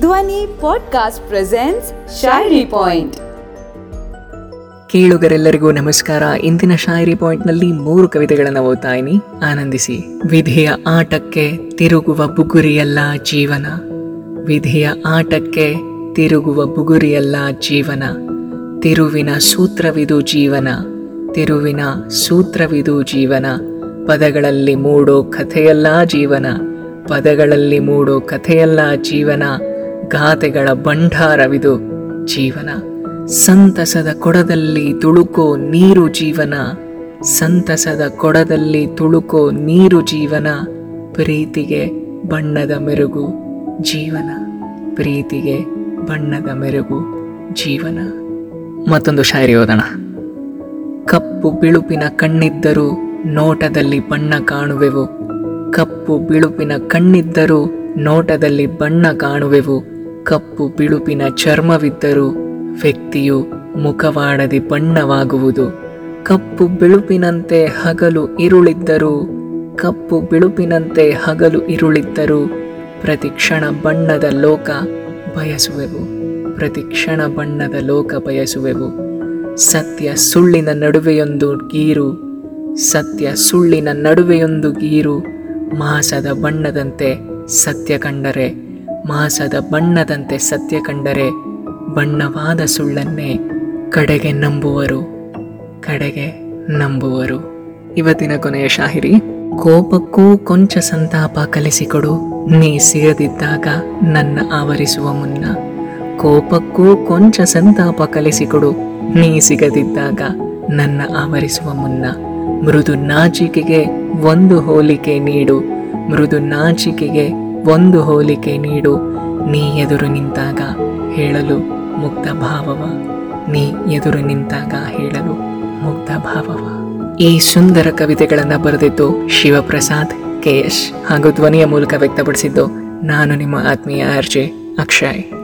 Dhwani podcast presents Shayari point. ಕೇಳುಗರೆಲ್ಲರಿಗೂ ನಮಸ್ಕಾರ. ಇಂದಿನ ಶಾಯರಿ ಪಾಯಿಂಟ್ನಲ್ಲಿ ಮೂರು ಕವಿತೆಗಳನ್ನು ಓದ್ತಾ ಇನಿ ಆನಂದಿಸಿ. ವಿಧಿಯ ಆಟಕ್ಕೆ ತಿರುಗುವ ಬುಗುರಿಯಲ್ಲ ಜೀವನ. ವಿಧಿಯ ಆಟಕ್ಕೆ ತಿರುಗುವ ಬುಗುರಿಯಲ್ಲ ಜೀವನ. ತಿರುವಿನ ಸೂತ್ರವಿದು ಜೀವನ. ತಿರುವಿನ ಸೂತ್ರವಿದು ಜೀವನ. ಪದಗಳಲ್ಲಿ ಮೂಡೋ ಕಥೆಯಲ್ಲ ಜೀವನ. ಪದಗಳಲ್ಲಿ ಮೂಡೋ ಕಥೆಯಲ್ಲ ಜೀವನ. ಗಾಥೆಗಳ ಭಂಡಾರವಿದು ಜೀವನ. ಸಂತಸದ ಕೊಡದಲ್ಲಿ ತುಳುಕೋ ನೀರು ಜೀವನ. ಸಂತಸದ ಕೊಡದಲ್ಲಿ ತುಳುಕೋ ನೀರು ಜೀವನ. ಪ್ರೀತಿಗೆ ಬಣ್ಣದ ಮೆರುಗು ಜೀವನ. ಪ್ರೀತಿಗೆ ಬಣ್ಣದ ಮೆರುಗು ಜೀವನ. ಮತ್ತೊಂದು ಶಾಯರಿ ಓದೋಣ. ಕಪ್ಪು ಬಿಳುಪಿನ ಕಣ್ಣಿದ್ದರೂ ನೋಟದಲ್ಲಿ ಬಣ್ಣ ಕಾಣುವೆವು. ಕಪ್ಪು ಬಿಳುಪಿನ ಕಣ್ಣಿದ್ದರೂ ನೋಟದಲ್ಲಿ ಬಣ್ಣ ಕಾಣುವೆವು. ಕಪ್ಪು ಬಿಳುಪಿನ ಚರ್ಮವಿದ್ದರೂ ವ್ಯಕ್ತಿಯು ಮುಖವಾಡದಿ ಬಣ್ಣವಾಗುವುದು. ಕಪ್ಪು ಬಿಳುಪಿನಂತೆ ಹಗಲು ಇರುಳಿದ್ದರೂ, ಕಪ್ಪು ಬಿಳುಪಿನಂತೆ ಹಗಲು ಇರುಳಿದ್ದರೂ ಪ್ರತಿ ಕ್ಷಣ ಬಣ್ಣದ ಲೋಕ ಬಯಸುವೆವು. ಪ್ರತಿ ಕ್ಷಣ ಬಣ್ಣದ ಲೋಕ ಬಯಸುವೆವು. ಸತ್ಯ ಸುಳ್ಳಿನ ನಡುವೆಯೊಂದು ಗೀರು, ಸತ್ಯ ಸುಳ್ಳಿನ ನಡುವೆಯೊಂದು ಗೀರು ಮಾಸದ ಬಣ್ಣದಂತೆ ಸತ್ಯ ಕಂಡರೆ ಮಾಸದ ಬಣ್ಣದಂತೆ ಸತ್ಯ ಕಂಡರೆ ಬಣ್ಣವಾದ ಸುಳ್ಳನ್ನೇ ಕಡೆಗೆ ನಂಬುವರು ಕಡೆಗೆ ನಂಬುವರು. ಇವತ್ತಿನ ಕೊನೆಯ ಶಾಹಿರಿ, ಕೋಪಕ್ಕೂ ಕೊಂಚ ಸಂತಾಪ ಕಲಿಸಿಕೊಡು. ನೀ ಸಿಗದಿದ್ದಾಗ ನನ್ನ ಆವರಿಸುವ ಮುನ್ನ. ಕೋಪಕ್ಕೂ ಕೊಂಚ ಸಂತಾಪ ಕಲಿಸಿಕೊಡು. ನೀ ಸಿಗದಿದ್ದಾಗ ನನ್ನ ಆವರಿಸುವ ಮುನ್ನ. ಮೃದು ನಾಚಿಕೆಗೆ ಒಂದು ಹೋಲಿಕೆ ನೀಡು. ಮೃದು ನಾಚಿಕೆಗೆ ಒಂದು ಹೋಲಿಕೆ ನೀಡು. ನೀ ಎದುರು ನಿಂತಾಗ ಹೇಳಲು ಮುಕ್ತ ಭಾವವ. ನೀ ಎದುರು ನಿಂತಾಗ ಹೇಳಲು ಮುಕ್ತ ಭಾವವ. ಈ ಸುಂದರ ಕವಿತೆಗಳನ್ನು ಬರೆದಿದ್ದು ಶಿವಪ್ರಸಾದ್, ಕೆ ಎಸ್ ಹಾಗೂ ಧ್ವನಿಯ ಮೂಲಕ ವ್ಯಕ್ತಪಡಿಸಿದ್ದು ನಾನು, ನಿಮ್ಮ ಆತ್ಮೀಯ ಅರ್ಜೆ ಅಕ್ಷಯ್.